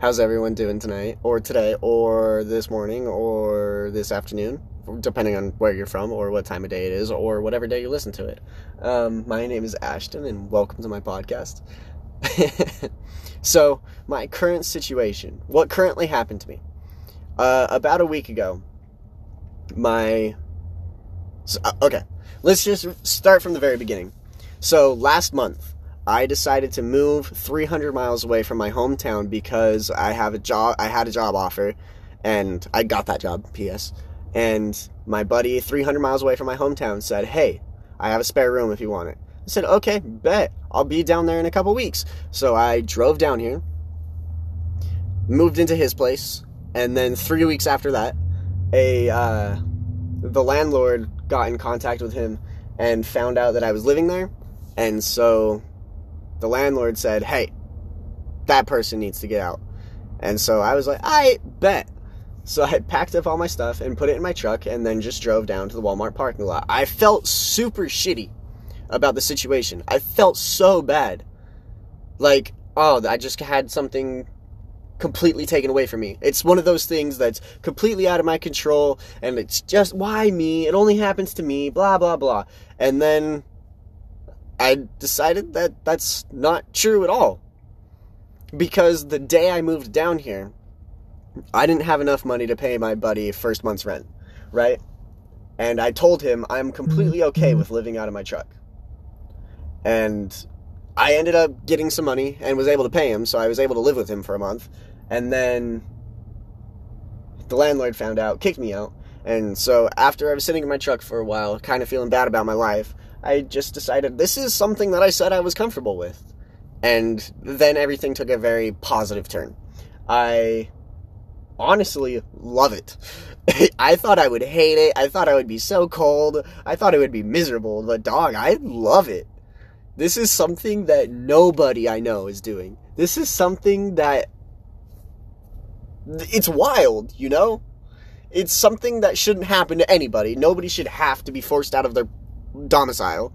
How's everyone doing tonight, or today, or this morning, or this afternoon, depending on where you're from, or what time of day it is, or whatever day you listen to it? Um, my name is Ashton, and welcome to my podcast. so, my current situation, what currently happened to me? Uh, about a week ago, my. So, uh, okay, let's just start from the very beginning. So, last month, I decided to move 300 miles away from my hometown because I have a job. I had a job offer, and I got that job. P.S. And my buddy, 300 miles away from my hometown, said, "Hey, I have a spare room if you want it." I said, "Okay, bet. I'll be down there in a couple weeks." So I drove down here, moved into his place, and then three weeks after that, a uh, the landlord got in contact with him and found out that I was living there, and so the landlord said, "Hey, that person needs to get out." And so I was like, "I bet." So I packed up all my stuff and put it in my truck and then just drove down to the Walmart parking lot. I felt super shitty about the situation. I felt so bad. Like, oh, I just had something completely taken away from me. It's one of those things that's completely out of my control and it's just why me? It only happens to me, blah blah blah. And then I decided that that's not true at all. Because the day I moved down here, I didn't have enough money to pay my buddy first month's rent, right? And I told him I'm completely mm-hmm. okay mm-hmm. with living out of my truck. And I ended up getting some money and was able to pay him, so I was able to live with him for a month. And then the landlord found out, kicked me out. And so after I was sitting in my truck for a while, kind of feeling bad about my life, I just decided this is something that I said I was comfortable with. And then everything took a very positive turn. I honestly love it. I thought I would hate it. I thought I would be so cold. I thought it would be miserable. But dog, I love it. This is something that nobody I know is doing. This is something that it's wild, you know? It's something that shouldn't happen to anybody. Nobody should have to be forced out of their domicile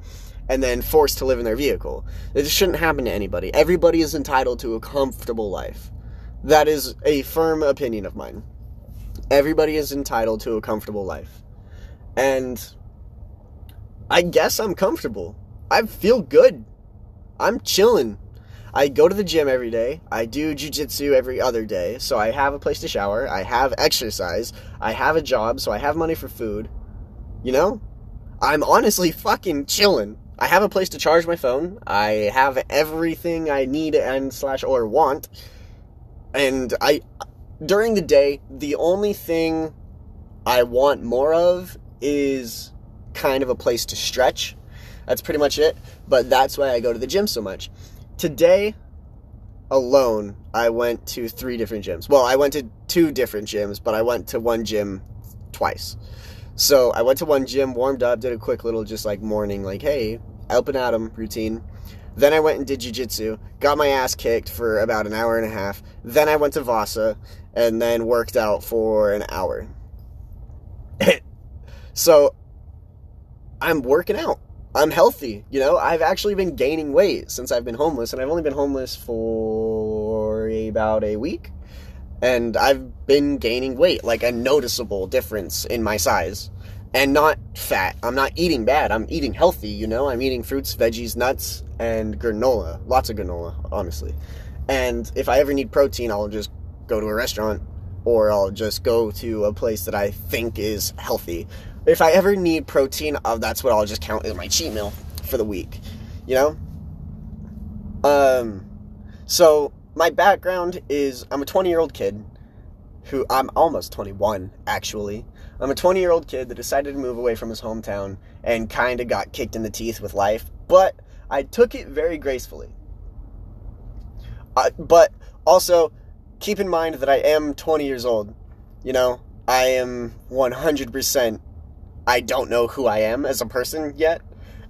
and then forced to live in their vehicle. It shouldn't happen to anybody. Everybody is entitled to a comfortable life. That is a firm opinion of mine. Everybody is entitled to a comfortable life. And I guess I'm comfortable. I feel good. I'm chilling. I go to the gym every day. I do jujitsu every other day. So I have a place to shower. I have exercise. I have a job. So I have money for food. You know? I'm honestly fucking chilling. I have a place to charge my phone. I have everything I need and slash or want. And I during the day, the only thing I want more of is kind of a place to stretch. That's pretty much it. But that's why I go to the gym so much. Today alone, I went to three different gyms. Well, I went to two different gyms, but I went to one gym twice. So I went to one gym, warmed up, did a quick little just like morning, like, hey, up and Adam routine. Then I went and did jujitsu, got my ass kicked for about an hour and a half. Then I went to Vasa and then worked out for an hour. so I'm working out. I'm healthy, you know. I've actually been gaining weight since I've been homeless, and I've only been homeless for about a week and I've been gaining weight, like a noticeable difference in my size. And not fat. I'm not eating bad. I'm eating healthy, you know? I'm eating fruits, veggies, nuts, and granola. Lots of granola, honestly. And if I ever need protein, I'll just go to a restaurant or I'll just go to a place that I think is healthy. If I ever need protein, uh, that's what I'll just count as my cheat meal for the week, you know? Um, so my background is I'm a 20 year old kid who I'm almost 21 actually. I'm a 20 year old kid that decided to move away from his hometown and kind of got kicked in the teeth with life, but I took it very gracefully. Uh, but also, keep in mind that I am 20 years old. You know, I am 100%. I don't know who I am as a person yet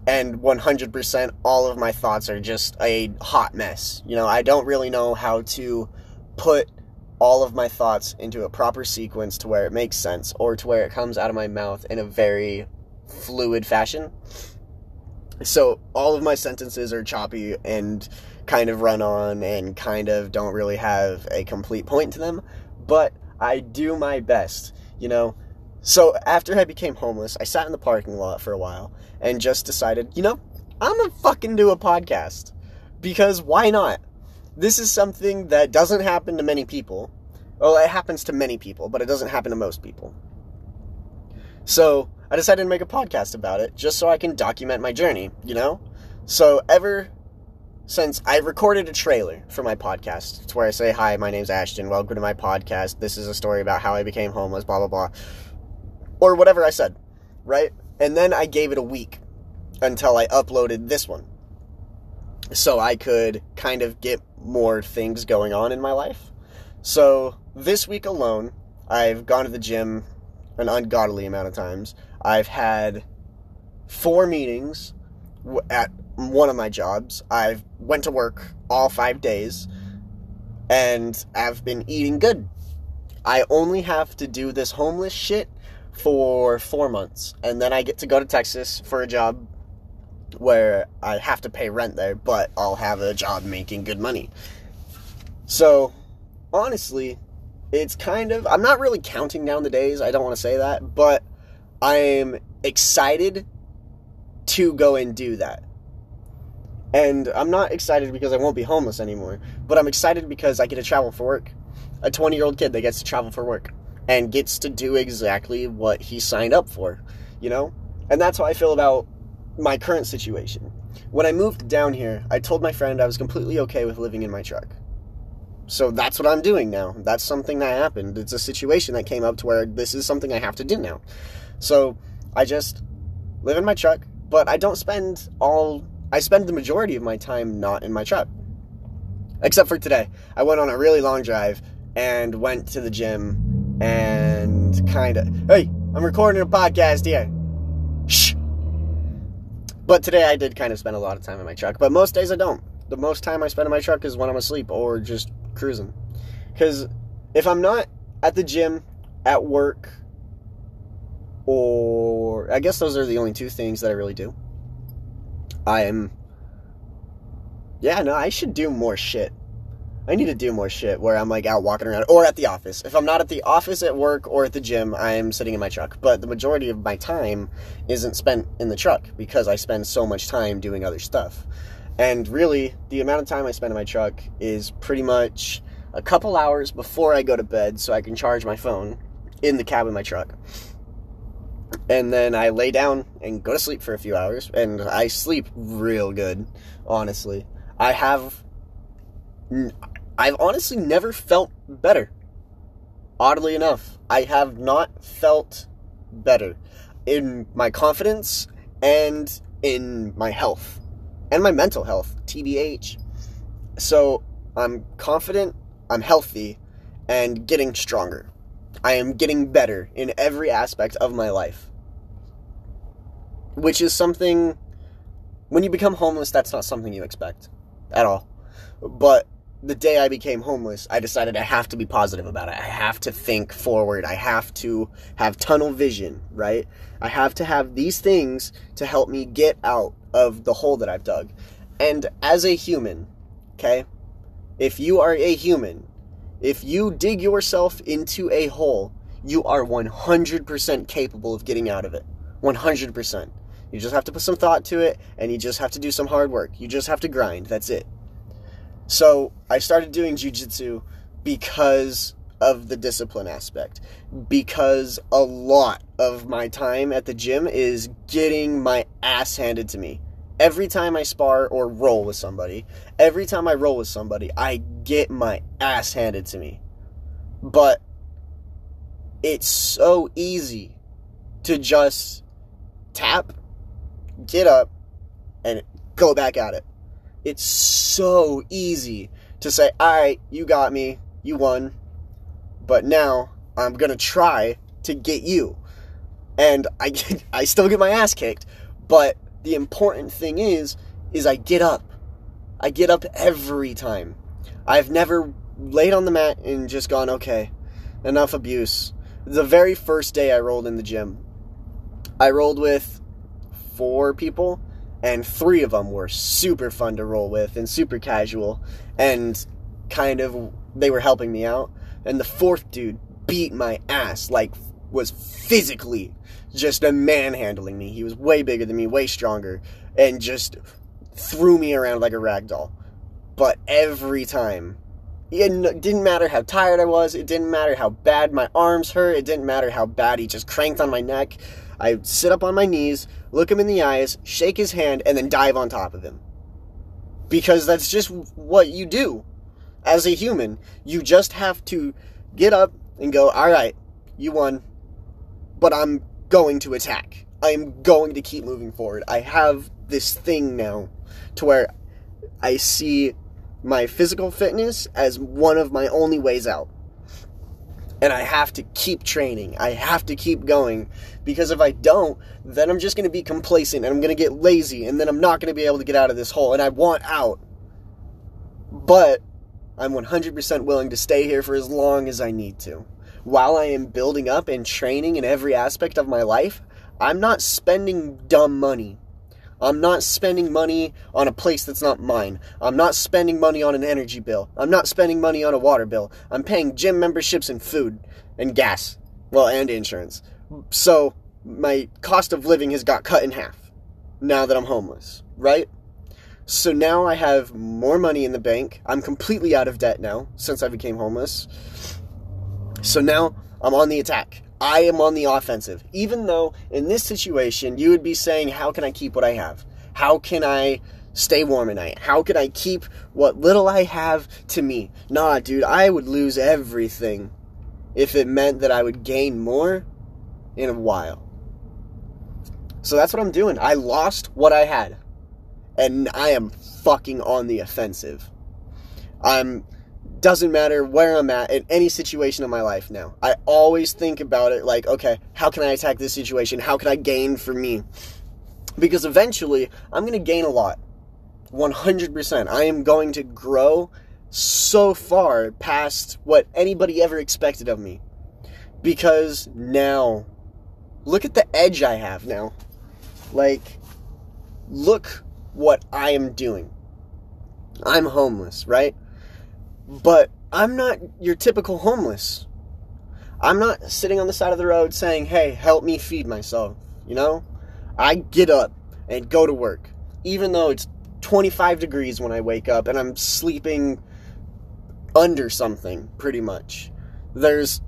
and 100% all of my thoughts are just a hot mess. You know, I don't really know how to put all of my thoughts into a proper sequence to where it makes sense or to where it comes out of my mouth in a very fluid fashion. So all of my sentences are choppy and kind of run on and kind of don't really have a complete point to them, but I do my best, you know. So after I became homeless, I sat in the parking lot for a while and just decided, you know, I'm gonna fucking do a podcast. Because why not? This is something that doesn't happen to many people. Well, it happens to many people, but it doesn't happen to most people. So I decided to make a podcast about it just so I can document my journey, you know? So ever since I recorded a trailer for my podcast, it's where I say, Hi, my name's Ashton, welcome to my podcast. This is a story about how I became homeless, blah, blah, blah. Or whatever I said, right? And then I gave it a week until I uploaded this one. So I could kind of get more things going on in my life. So this week alone, I've gone to the gym an ungodly amount of times. I've had four meetings at one of my jobs. I've went to work all 5 days and I've been eating good. I only have to do this homeless shit for 4 months and then I get to go to Texas for a job where I have to pay rent there, but I'll have a job making good money. So, honestly, it's kind of I'm not really counting down the days. I don't want to say that, but I'm excited to go and do that. And I'm not excited because I won't be homeless anymore, but I'm excited because I get to travel for work. A 20 year old kid that gets to travel for work and gets to do exactly what he signed up for, you know? And that's how I feel about my current situation. When I moved down here, I told my friend I was completely okay with living in my truck. So that's what I'm doing now. That's something that happened. It's a situation that came up to where this is something I have to do now. So I just live in my truck, but I don't spend all I spend the majority of my time not in my truck. Except for today. I went on a really long drive and went to the gym and kind of Hey, I'm recording a podcast here. Shh. But today I did kind of spend a lot of time in my truck, but most days I don't. The most time I spend in my truck is when I'm asleep or just cruising. Because if I'm not at the gym, at work, or I guess those are the only two things that I really do. I am. Yeah, no, I should do more shit. I need to do more shit where I'm like out walking around or at the office. If I'm not at the office, at work, or at the gym, I am sitting in my truck. But the majority of my time isn't spent in the truck because I spend so much time doing other stuff. And really, the amount of time I spend in my truck is pretty much a couple hours before I go to bed so I can charge my phone in the cab of my truck. And then I lay down and go to sleep for a few hours, and I sleep real good, honestly. I have. I've honestly never felt better. Oddly enough, I have not felt better in my confidence and in my health and my mental health, TBH. So I'm confident, I'm healthy, and getting stronger. I am getting better in every aspect of my life. Which is something, when you become homeless, that's not something you expect at all. But the day I became homeless, I decided I have to be positive about it. I have to think forward. I have to have tunnel vision, right? I have to have these things to help me get out of the hole that I've dug. And as a human, okay, if you are a human, if you dig yourself into a hole, you are 100% capable of getting out of it. 100%. You just have to put some thought to it and you just have to do some hard work. You just have to grind. That's it. So I started doing jujitsu because of the discipline aspect. Because a lot of my time at the gym is getting my ass handed to me every time I spar or roll with somebody, every time I roll with somebody, I get my ass handed to me. But it's so easy to just tap, get up, and go back at it. It's so easy to say, all right, you got me, you won, but now I'm gonna try to get you. And I, get, I still get my ass kicked, but the important thing is is I get up. I get up every time. I've never laid on the mat and just gone, okay, enough abuse. The very first day I rolled in the gym, I rolled with four people, and three of them were super fun to roll with and super casual and kind of they were helping me out and the fourth dude beat my ass like was physically just a manhandling me he was way bigger than me way stronger and just threw me around like a rag doll but every time it didn't matter how tired I was. It didn't matter how bad my arms hurt. It didn't matter how bad he just cranked on my neck. I sit up on my knees, look him in the eyes, shake his hand, and then dive on top of him. Because that's just what you do as a human. You just have to get up and go, all right, you won, but I'm going to attack. I'm going to keep moving forward. I have this thing now to where I see my physical fitness as one of my only ways out. And I have to keep training. I have to keep going. Because if I don't, then I'm just going to be complacent and I'm going to get lazy and then I'm not going to be able to get out of this hole. And I want out. But I'm 100% willing to stay here for as long as I need to. While I am building up and training in every aspect of my life, I'm not spending dumb money. I'm not spending money on a place that's not mine. I'm not spending money on an energy bill. I'm not spending money on a water bill. I'm paying gym memberships and food and gas. Well, and insurance. So my cost of living has got cut in half now that I'm homeless, right? So now I have more money in the bank. I'm completely out of debt now since I became homeless. So now I'm on the attack. I am on the offensive. Even though in this situation, you would be saying, How can I keep what I have? How can I stay warm at night? How can I keep what little I have to me? Nah, dude, I would lose everything if it meant that I would gain more in a while. So that's what I'm doing. I lost what I had. And I am fucking on the offensive. I'm doesn't matter where I'm at in any situation of my life now. I always think about it like, okay, how can I attack this situation? How can I gain for me? Because eventually, I'm going to gain a lot. 100%. I am going to grow so far past what anybody ever expected of me. Because now, look at the edge I have now. Like, look what I am doing. I'm homeless, right? But I'm not your typical homeless. I'm not sitting on the side of the road saying, hey, help me feed myself. You know? I get up and go to work, even though it's 25 degrees when I wake up and I'm sleeping under something, pretty much. There's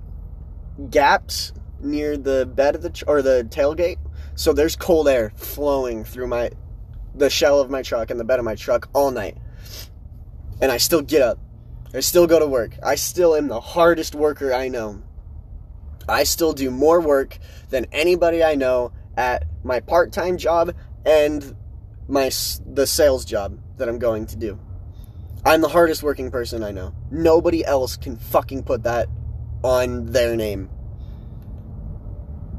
gaps near the bed of the, or the tailgate, so there's cold air flowing through my, the shell of my truck and the bed of my truck all night. And I still get up I still go to work. I still am the hardest worker I know. I still do more work than anybody I know at my part-time job and my the sales job that I'm going to do. I'm the hardest working person I know. Nobody else can fucking put that on their name.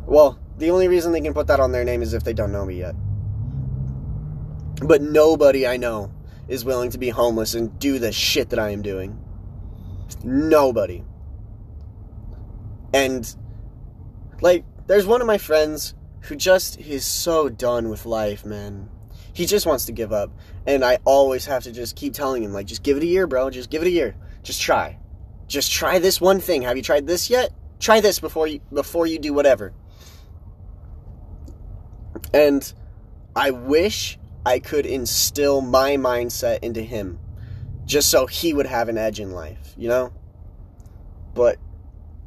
Well, the only reason they can put that on their name is if they don't know me yet. But nobody I know is willing to be homeless and do the shit that I am doing. Nobody. And, like, there's one of my friends who just is so done with life, man. He just wants to give up. And I always have to just keep telling him, like, just give it a year, bro. Just give it a year. Just try. Just try this one thing. Have you tried this yet? Try this before you before you do whatever. And I wish I could instill my mindset into him just so he would have an edge in life, you know? But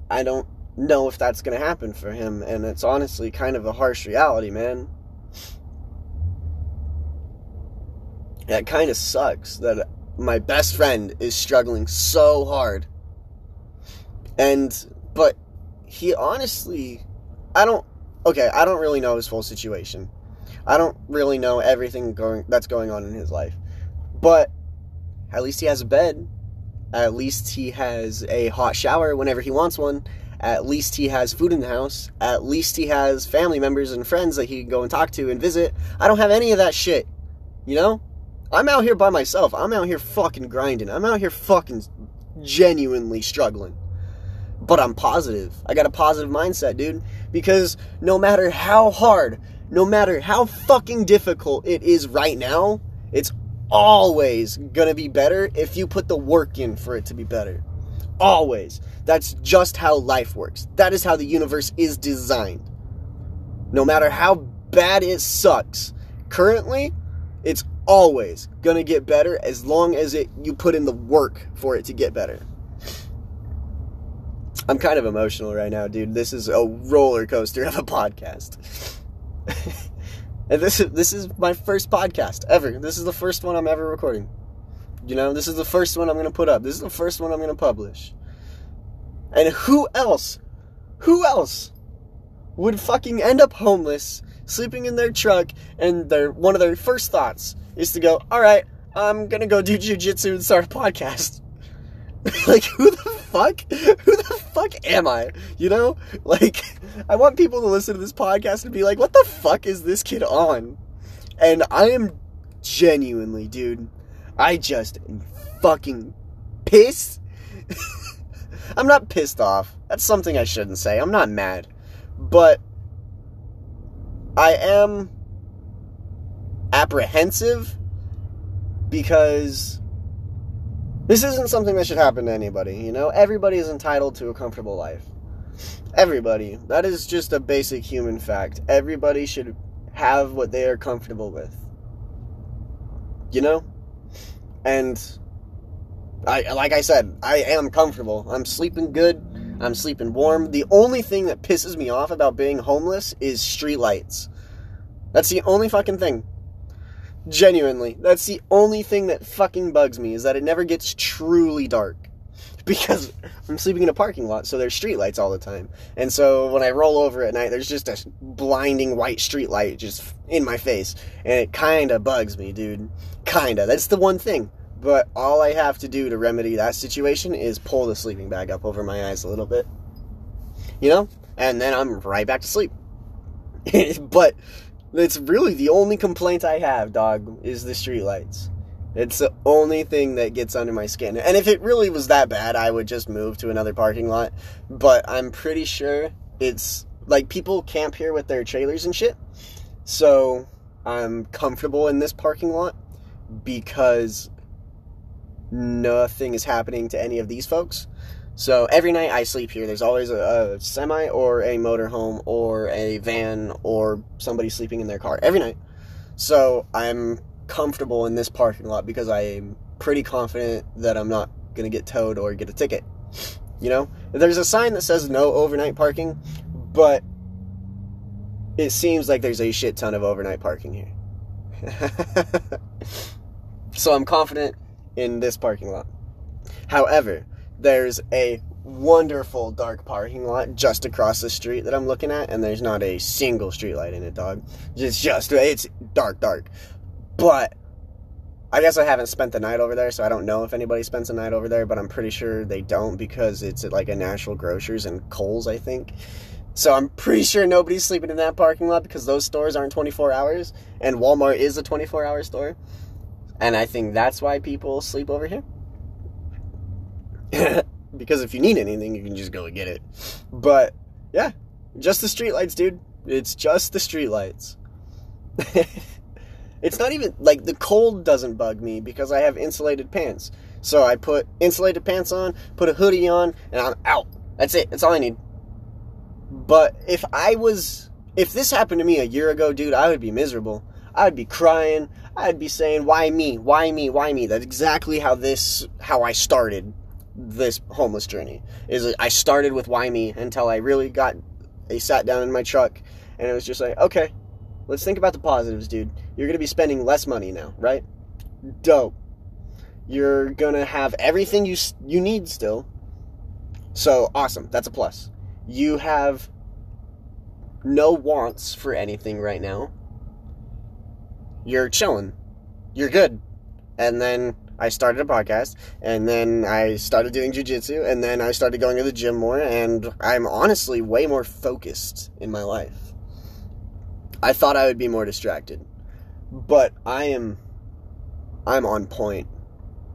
I don't know if that's going to happen for him, and it's honestly kind of a harsh reality, man. That kind of sucks that my best friend is struggling so hard. And, but he honestly, I don't, okay, I don't really know his full situation. I don't really know everything going that's going on in his life. But at least he has a bed. At least he has a hot shower whenever he wants one. At least he has food in the house. At least he has family members and friends that he can go and talk to and visit. I don't have any of that shit. You know? I'm out here by myself. I'm out here fucking grinding. I'm out here fucking genuinely struggling. But I'm positive. I got a positive mindset, dude. Because no matter how hard no matter how fucking difficult it is right now, it's always gonna be better if you put the work in for it to be better. Always. That's just how life works. That is how the universe is designed. No matter how bad it sucks, currently, it's always gonna get better as long as it you put in the work for it to get better. I'm kind of emotional right now, dude. This is a roller coaster of a podcast. and this is this is my first podcast ever. This is the first one I'm ever recording. You know, this is the first one I'm going to put up. This is the first one I'm going to publish. And who else? Who else would fucking end up homeless, sleeping in their truck, and their one of their first thoughts is to go, "All right, I'm going to go do jujitsu and start a podcast." like who the fuck? Who the fuck am I? You know? Like I want people to listen to this podcast and be like, "What the fuck is this kid on?" And I am genuinely, dude. I just fucking pissed. I'm not pissed off. That's something I shouldn't say. I'm not mad. But I am apprehensive because this isn't something that should happen to anybody, you know? Everybody is entitled to a comfortable life. Everybody. That is just a basic human fact. Everybody should have what they are comfortable with. You know? And I like I said, I am comfortable. I'm sleeping good. I'm sleeping warm. The only thing that pisses me off about being homeless is streetlights. That's the only fucking thing. Genuinely, that's the only thing that fucking bugs me is that it never gets truly dark. Because I'm sleeping in a parking lot, so there's streetlights all the time. And so when I roll over at night, there's just a blinding white streetlight just in my face. And it kinda bugs me, dude. Kinda. That's the one thing. But all I have to do to remedy that situation is pull the sleeping bag up over my eyes a little bit. You know? And then I'm right back to sleep. but it's really the only complaint I have, dog, is the streetlights. It's the only thing that gets under my skin. And if it really was that bad, I would just move to another parking lot. But I'm pretty sure it's like people camp here with their trailers and shit. So I'm comfortable in this parking lot because nothing is happening to any of these folks. So every night I sleep here. There's always a, a semi or a motorhome or a van or somebody sleeping in their car every night. So I'm comfortable in this parking lot because I am pretty confident that I'm not going to get towed or get a ticket. You know, there's a sign that says no overnight parking, but it seems like there's a shit ton of overnight parking here. so I'm confident in this parking lot. However, there's a wonderful dark parking lot just across the street that I'm looking at, and there's not a single streetlight in it, dog. It's just it's dark, dark. But I guess I haven't spent the night over there, so I don't know if anybody spends the night over there, but I'm pretty sure they don't because it's at like a Natural Grocers and Kohl's, I think. So I'm pretty sure nobody's sleeping in that parking lot because those stores aren't 24 hours, and Walmart is a 24 hour store. And I think that's why people sleep over here. because if you need anything, you can just go and get it. But yeah, just the streetlights, dude. It's just the streetlights. it's not even like the cold doesn't bug me because I have insulated pants. So I put insulated pants on, put a hoodie on, and I'm out. That's it. That's all I need. But if I was if this happened to me a year ago, dude, I would be miserable. I'd be crying. I'd be saying, "Why me? Why me? Why me?" That's exactly how this how I started this homeless journey. Is I started with why me until I really got I sat down in my truck and it was just like, okay, let's think about the positives, dude. You're gonna be spending less money now, right? Dope. You're gonna have everything you you need still. So awesome. That's a plus. You have no wants for anything right now. You're chilling. You're good. And then I started a podcast, and then I started doing jujitsu, and then I started going to the gym more, and I'm honestly way more focused in my life. I thought I would be more distracted, but I am, I'm on point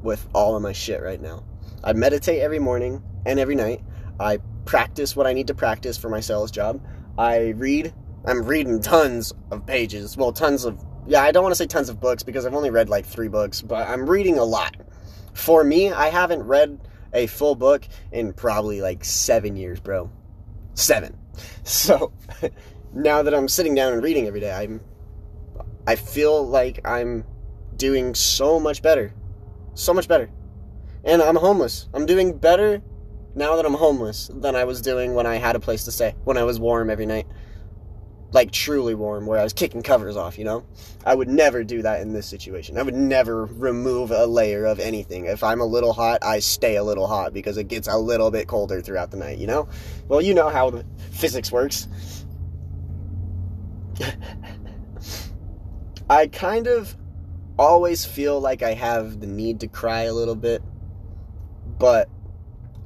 with all of my shit right now. I meditate every morning and every night. I practice what I need to practice for my sales job. I read I'm reading tons of pages. Well, tons of yeah, I don't want to say tons of books because I've only read like 3 books, but I'm reading a lot. For me, I haven't read a full book in probably like 7 years, bro. 7. So, now that I'm sitting down and reading every day, I'm I feel like I'm doing so much better. So much better. And I'm homeless. I'm doing better now that I'm homeless than I was doing when I had a place to stay, when I was warm every night. Like truly warm, where I was kicking covers off, you know? I would never do that in this situation. I would never remove a layer of anything. If I'm a little hot, I stay a little hot because it gets a little bit colder throughout the night, you know? Well, you know how the physics works. I kind of always feel like I have the need to cry a little bit, but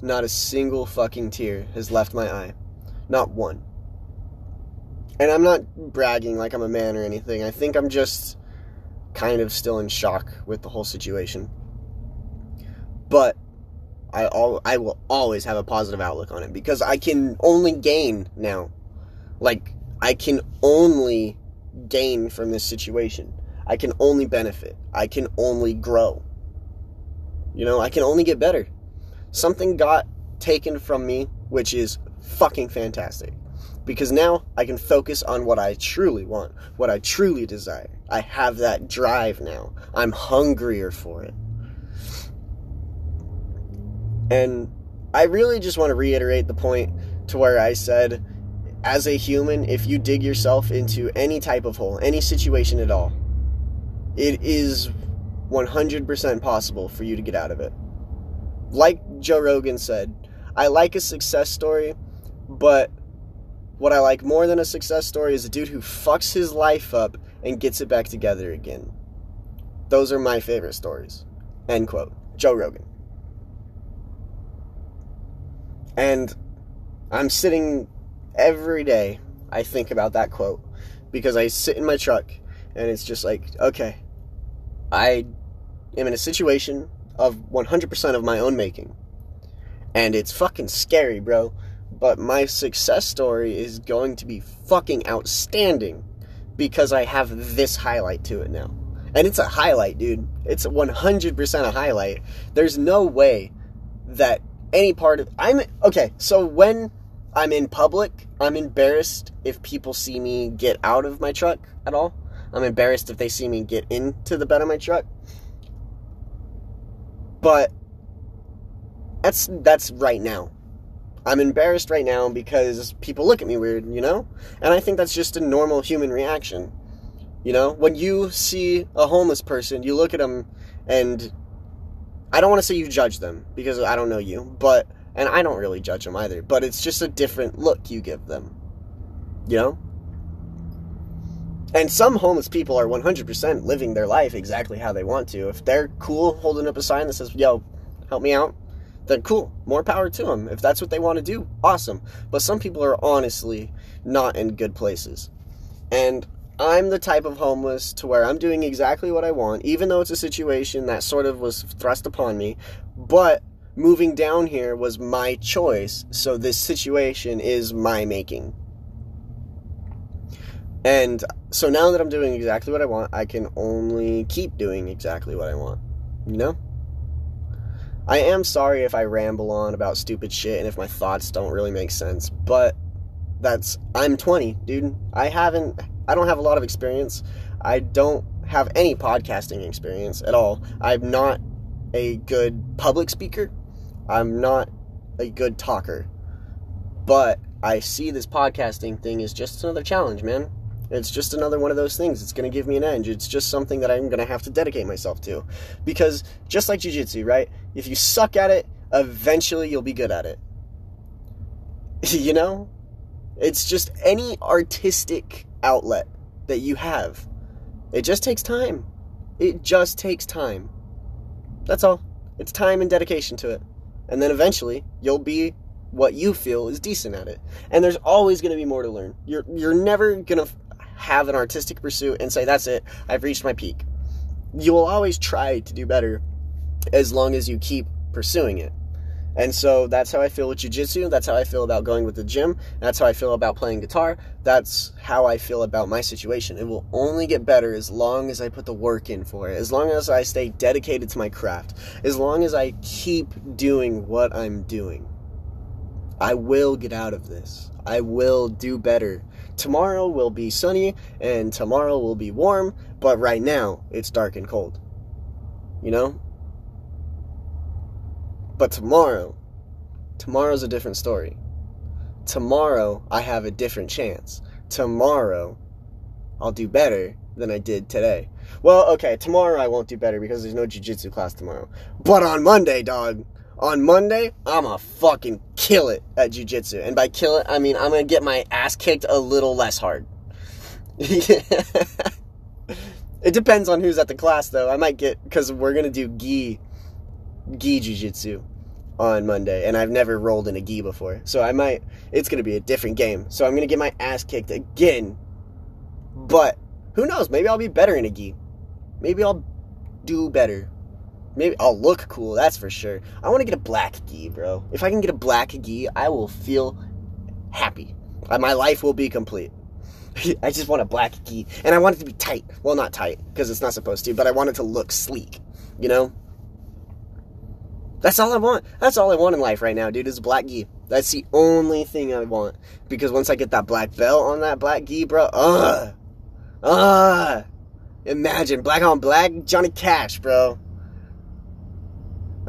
not a single fucking tear has left my eye. Not one. And I'm not bragging like I'm a man or anything. I think I'm just kind of still in shock with the whole situation. But I all I will always have a positive outlook on it because I can only gain now. Like I can only gain from this situation. I can only benefit. I can only grow. You know, I can only get better. Something got taken from me, which is fucking fantastic. Because now I can focus on what I truly want, what I truly desire. I have that drive now. I'm hungrier for it. And I really just want to reiterate the point to where I said, as a human, if you dig yourself into any type of hole, any situation at all, it is 100% possible for you to get out of it. Like Joe Rogan said, I like a success story, but what I like more than a success story is a dude who fucks his life up and gets it back together again. Those are my favorite stories. End quote. Joe Rogan. And I'm sitting every day, I think about that quote because I sit in my truck and it's just like, okay, I am in a situation of 100% of my own making. And it's fucking scary, bro. But my success story is going to be fucking outstanding because I have this highlight to it now. And it's a highlight, dude. It's 100% a highlight. There's no way that any part of I'm okay, so when I'm in public, I'm embarrassed if people see me get out of my truck at all. I'm embarrassed if they see me get into the bed of my truck. But that's that's right now. I'm embarrassed right now because people look at me weird, you know? And I think that's just a normal human reaction. You know, when you see a homeless person, you look at them and I don't want to say you judge them because I don't know you, but and I don't really judge them either, but it's just a different look you give them. You know? And some homeless people are 100% living their life exactly how they want to. If they're cool holding up a sign that says, yo, help me out, then cool. More power to them. If that's what they want to do, awesome. But some people are honestly not in good places. And I'm the type of homeless to where I'm doing exactly what I want, even though it's a situation that sort of was thrust upon me. But moving down here was my choice, so this situation is my making. And so now that I'm doing exactly what I want, I can only keep doing exactly what I want. You know? I am sorry if I ramble on about stupid shit and if my thoughts don't really make sense, but that's I'm 20, dude. I haven't I don't have a lot of experience. I don't have any podcasting experience at all. I'm not a good public speaker. I'm not a good talker. But I see this podcasting thing as just another challenge, man. It's just another one of those things. It's going to give me an edge. It's just something that I'm going to have to dedicate myself to. Because just like jiu-jitsu, right? If you suck at it, eventually you'll be good at it. you know? It's just any artistic outlet that you have. It just takes time. It just takes time. That's all. It's time and dedication to it. And then eventually you'll be what you feel is decent at it. And there's always going to be more to learn. You're you're never going to have an artistic pursuit and say, that's it, I've reached my peak. You will always try to do better as long as you keep pursuing it. And so that's how I feel with jujitsu. That's how I feel about going with the gym. That's how I feel about playing guitar. That's how I feel about my situation. It will only get better as long as I put the work in for it, as long as I stay dedicated to my craft, as long as I keep doing what I'm doing. I will get out of this. I will do better. Tomorrow will be sunny and tomorrow will be warm, but right now it's dark and cold. You know? But tomorrow, tomorrow's a different story. Tomorrow, I have a different chance. Tomorrow, I'll do better than I did today. Well, okay, tomorrow I won't do better because there's no jujitsu class tomorrow. But on Monday, dog, on Monday, I'm gonna fucking kill it at jujitsu. And by kill it, I mean I'm gonna get my ass kicked a little less hard. it depends on who's at the class, though. I might get, because we're gonna do gi gi jiu-jitsu on Monday and I've never rolled in a gi before. So I might it's to be a different game. So I'm to get my ass kicked again. But who knows, maybe I'll be better in a gi. Maybe I'll do better. Maybe I'll look cool, that's for sure. I want to get a black gi, bro. If I can get a black gi, I will feel happy. Uh, my life will be complete. I just want a black gi and I want it to be tight. Well, not tight because it's not supposed to, but I want it to look sleek, you know? That's all I want. That's all I want in life right now, dude, is a black gi. That's the only thing I want. Because once I get that black belt on that black gi, bro, uh, uh, imagine black on black Johnny Cash, bro.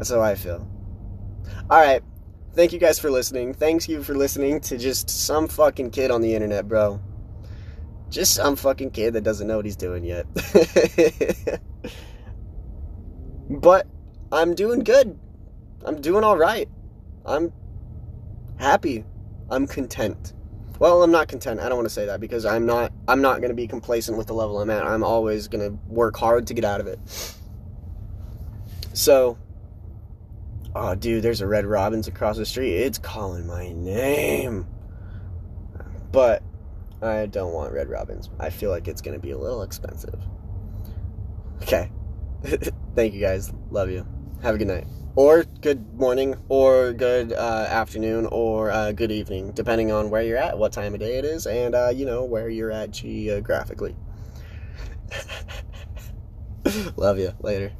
That's how I feel. All right. Thank you guys for listening. Thanks you for listening to just some fucking kid on the internet, bro. Just some fucking kid that doesn't know what he's doing yet. but I'm doing good. I'm doing all right. I'm happy. I'm content. Well, I'm not content. I don't want to say that because I'm not I'm not going to be complacent with the level I'm at. I'm always going to work hard to get out of it. So, oh dude, there's a Red Robins across the street. It's calling my name. But I don't want Red Robins. I feel like it's going to be a little expensive. Okay. Thank you guys. Love you. Have a good night or good morning, or good uh, afternoon, or uh, good evening, depending on where you're at, what time of day it is, and uh, you know where you're at geographically. Love you. Later.